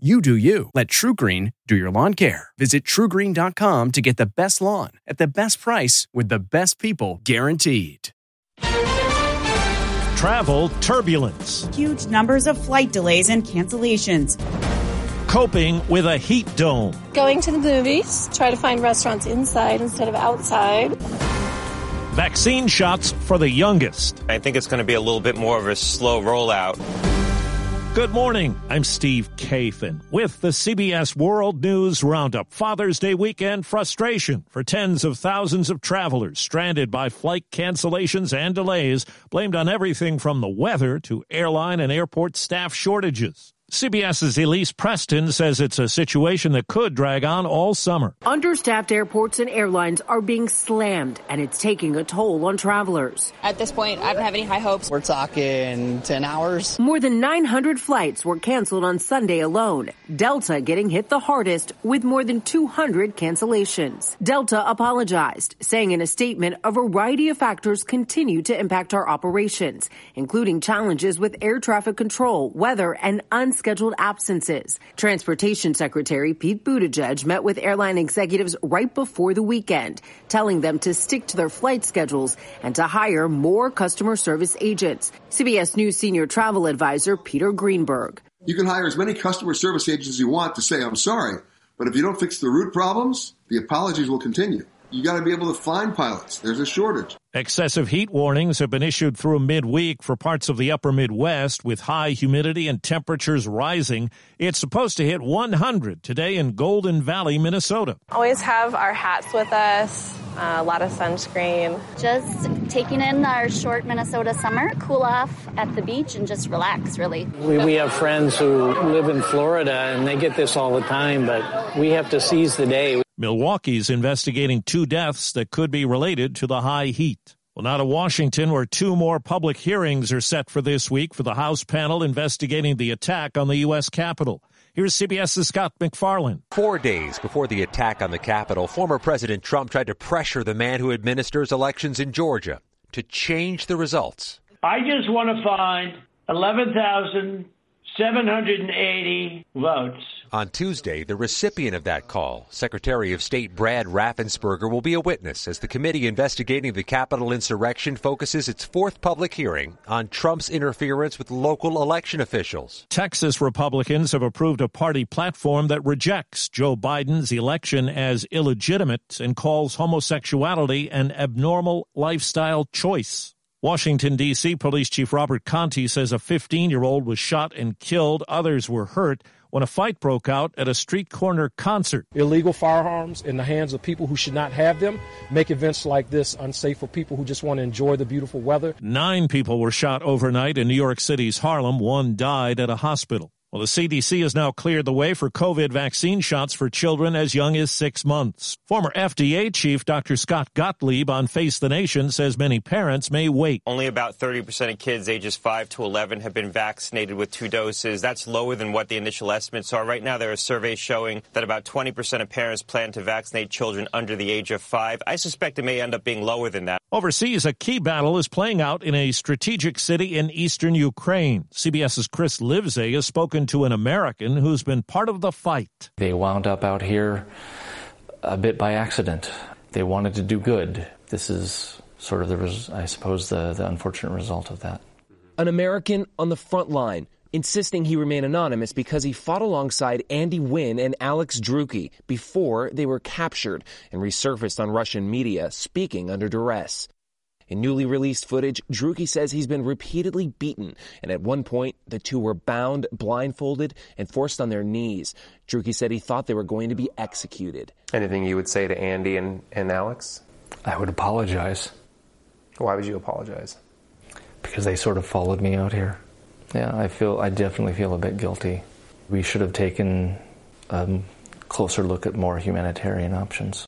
You do you. Let TruGreen do your lawn care. Visit trugreen.com to get the best lawn at the best price with the best people guaranteed. Travel turbulence. Huge numbers of flight delays and cancellations. Coping with a heat dome. Going to the movies, try to find restaurants inside instead of outside. Vaccine shots for the youngest. I think it's going to be a little bit more of a slow rollout. Good morning. I'm Steve Kathan with the CBS World News Roundup. Father's Day weekend frustration for tens of thousands of travelers stranded by flight cancellations and delays, blamed on everything from the weather to airline and airport staff shortages. CBS's Elise Preston says it's a situation that could drag on all summer. Understaffed airports and airlines are being slammed, and it's taking a toll on travelers. At this point, I don't have any high hopes. We're talking 10 hours. More than 900 flights were canceled on Sunday alone. Delta getting hit the hardest with more than 200 cancellations. Delta apologized, saying in a statement a variety of factors continue to impact our operations, including challenges with air traffic control, weather, and unscheduled scheduled absences. Transportation Secretary Pete Buttigieg met with airline executives right before the weekend, telling them to stick to their flight schedules and to hire more customer service agents. CBS News senior travel advisor Peter Greenberg. You can hire as many customer service agents as you want to say, I'm sorry, but if you don't fix the root problems, the apologies will continue you got to be able to find pilots. There's a shortage. Excessive heat warnings have been issued through midweek for parts of the upper Midwest with high humidity and temperatures rising. It's supposed to hit 100 today in Golden Valley, Minnesota. Always have our hats with us, uh, a lot of sunscreen. Just taking in our short Minnesota summer, cool off at the beach and just relax, really. We, we have friends who live in Florida and they get this all the time, but we have to seize the day. Milwaukee's investigating two deaths that could be related to the high heat. Well, now to Washington, where two more public hearings are set for this week for the House panel investigating the attack on the U.S. Capitol. Here's CBS's Scott MacFarlane. Four days before the attack on the Capitol, former President Trump tried to pressure the man who administers elections in Georgia to change the results. I just want to find 11,000 780 votes. On Tuesday, the recipient of that call, Secretary of State Brad Raffensperger, will be a witness as the committee investigating the Capitol insurrection focuses its fourth public hearing on Trump's interference with local election officials. Texas Republicans have approved a party platform that rejects Joe Biden's election as illegitimate and calls homosexuality an abnormal lifestyle choice. Washington, D.C. Police Chief Robert Contee says a 15 year old was shot and killed. Others were hurt when a fight broke out at a street corner concert. Illegal firearms in the hands of people who should not have them make events like this unsafe for people who just want to enjoy the beautiful weather. Nine people were shot overnight in New York City's Harlem. One died at a hospital. Well, the CDC has now cleared the way for COVID vaccine shots for children as young as six months. Former FDA chief Dr. Scott Gottlieb on Face the Nation says many parents may wait. Only about 30% of kids ages 5 to 11 have been vaccinated with two doses. That's lower than what the initial estimates are. Right now, there are surveys showing that about 20% of parents plan to vaccinate children under the age of 5. I suspect it may end up being lower than that. Overseas, a key battle is playing out in a strategic city in eastern Ukraine. CBS's Chris Livesay has spoken spoken to an American who's been part of the fight. They wound up out here a bit by accident. They wanted to do good. This is sort of the, I suppose, the, the unfortunate result of that. An American on the front line, insisting he remain anonymous because he fought alongside Andy Huynh and Alex Drueke before they were captured and resurfaced on Russian media, speaking under duress. In newly released footage, Drueke says he's been repeatedly beaten, and at one point, the two were bound, blindfolded, and forced on their knees. Drueke said he thought they were going to be executed. Anything you would say to Andy and, and Alex? I would apologize. Why would you apologize? Because they sort of followed me out here. Yeah, I feel I definitely feel a bit guilty. We should have taken a closer look at more humanitarian options.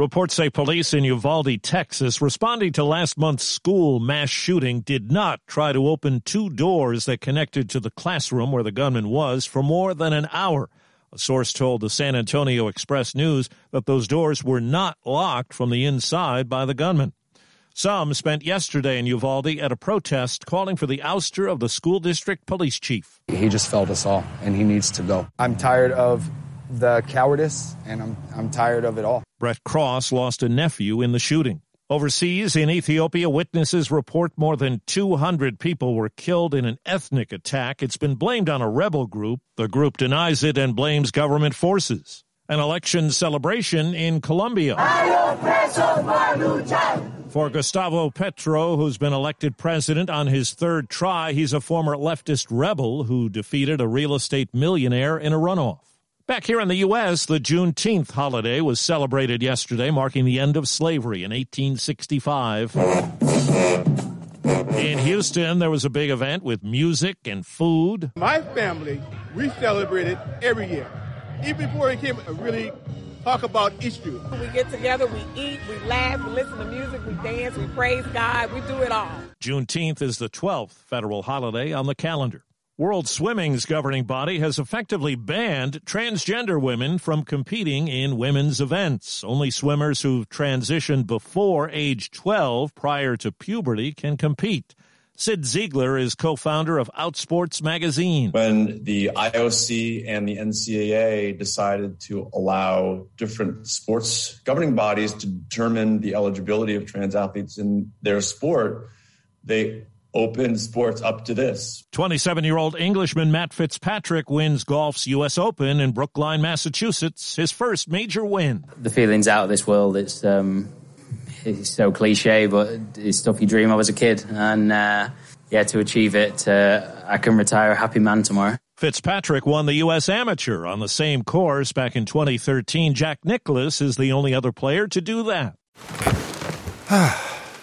Reports say police in Uvalde, Texas, responding to last month's school mass shooting, did not try to open two doors that connected to the classroom where the gunman was for more than an hour. A source told the San Antonio Express News that those doors were not locked from the inside by the gunman. Some spent yesterday in Uvalde at a protest calling for the ouster of the school district police chief. He just failed us all, and he needs to go. I'm tired of the cowardice, and I'm, I'm tired of it all. Brett Cross lost a nephew in the shooting. Overseas in Ethiopia, witnesses report more than 200 people were killed in an ethnic attack. It's been blamed on a rebel group. The group denies it and blames government forces. An election celebration in Colombia. For Gustavo Petro, who's been elected president on his third try, he's a former leftist rebel who defeated a real estate millionaire in a runoff. Back here in the U.S., the Juneteenth holiday was celebrated yesterday, marking the end of slavery in 1865. In Houston, there was a big event with music and food. My family, we celebrate it every year, even before it came uh, really talk about issue. We get together, we eat, we laugh, we listen to music, we dance, we praise God, we do it all. Juneteenth is the 12th federal holiday on the calendar. World Swimming's governing body has effectively banned transgender women from competing in women's events. Only swimmers who've transitioned before age 12 prior to puberty can compete. Cyd Zeigler is co-founder of Outsports magazine. When the IOC and the NCAA decided to allow different sports governing bodies to determine the eligibility of trans athletes in their sport, they open sports up to this. 27 year old Englishman Matt Fitzpatrick wins golf's U.S. Open in Brookline, Massachusetts, his first major win. The feeling's out of this world. It's, um, it's so cliche, but it's stuff you dream of as a kid. And uh, yeah, to achieve it, uh, I can retire a happy man tomorrow. Fitzpatrick won the U.S. Amateur on the same course back in 2013. Jack Nicklaus is the only other player to do that.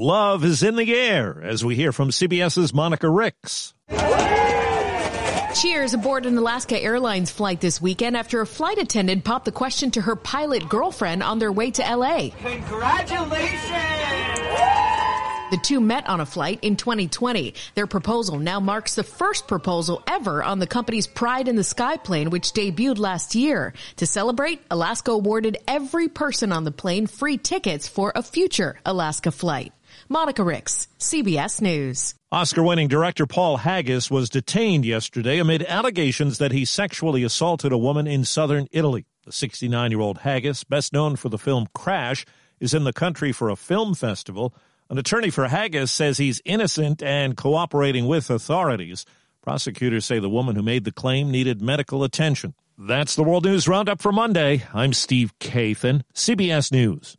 Love is in the air, as we hear from CBS's Monica Ricks. Cheers aboard an Alaska Airlines flight this weekend after a flight attendant popped the question to her pilot girlfriend on their way to LA. Congratulations! The two met on a flight in 2020. Their proposal now marks the first proposal ever on the company's Pride in the Sky plane, which debuted last year. To celebrate, Alaska awarded every person on the plane free tickets for a future Alaska flight. Monica Ricks, CBS News. Oscar winning director Paul Haggis was detained yesterday amid allegations that he sexually assaulted a woman in southern Italy. The 69 year old Haggis, best known for the film Crash, is in the country for a film festival. An attorney for Haggis says he's innocent and cooperating with authorities. Prosecutors say the woman who made the claim needed medical attention. That's the World News Roundup for Monday. I'm Steve Kathan, CBS News.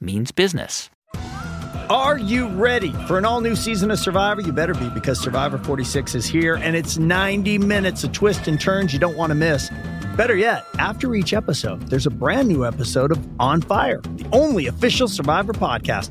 means business. Are you ready for an all new season of Survivor? You better be because Survivor 46 is here and it's 90 minutes of twists and turns you don't want to miss. Better yet, after each episode, there's a brand new episode of On Fire, the only official Survivor podcast.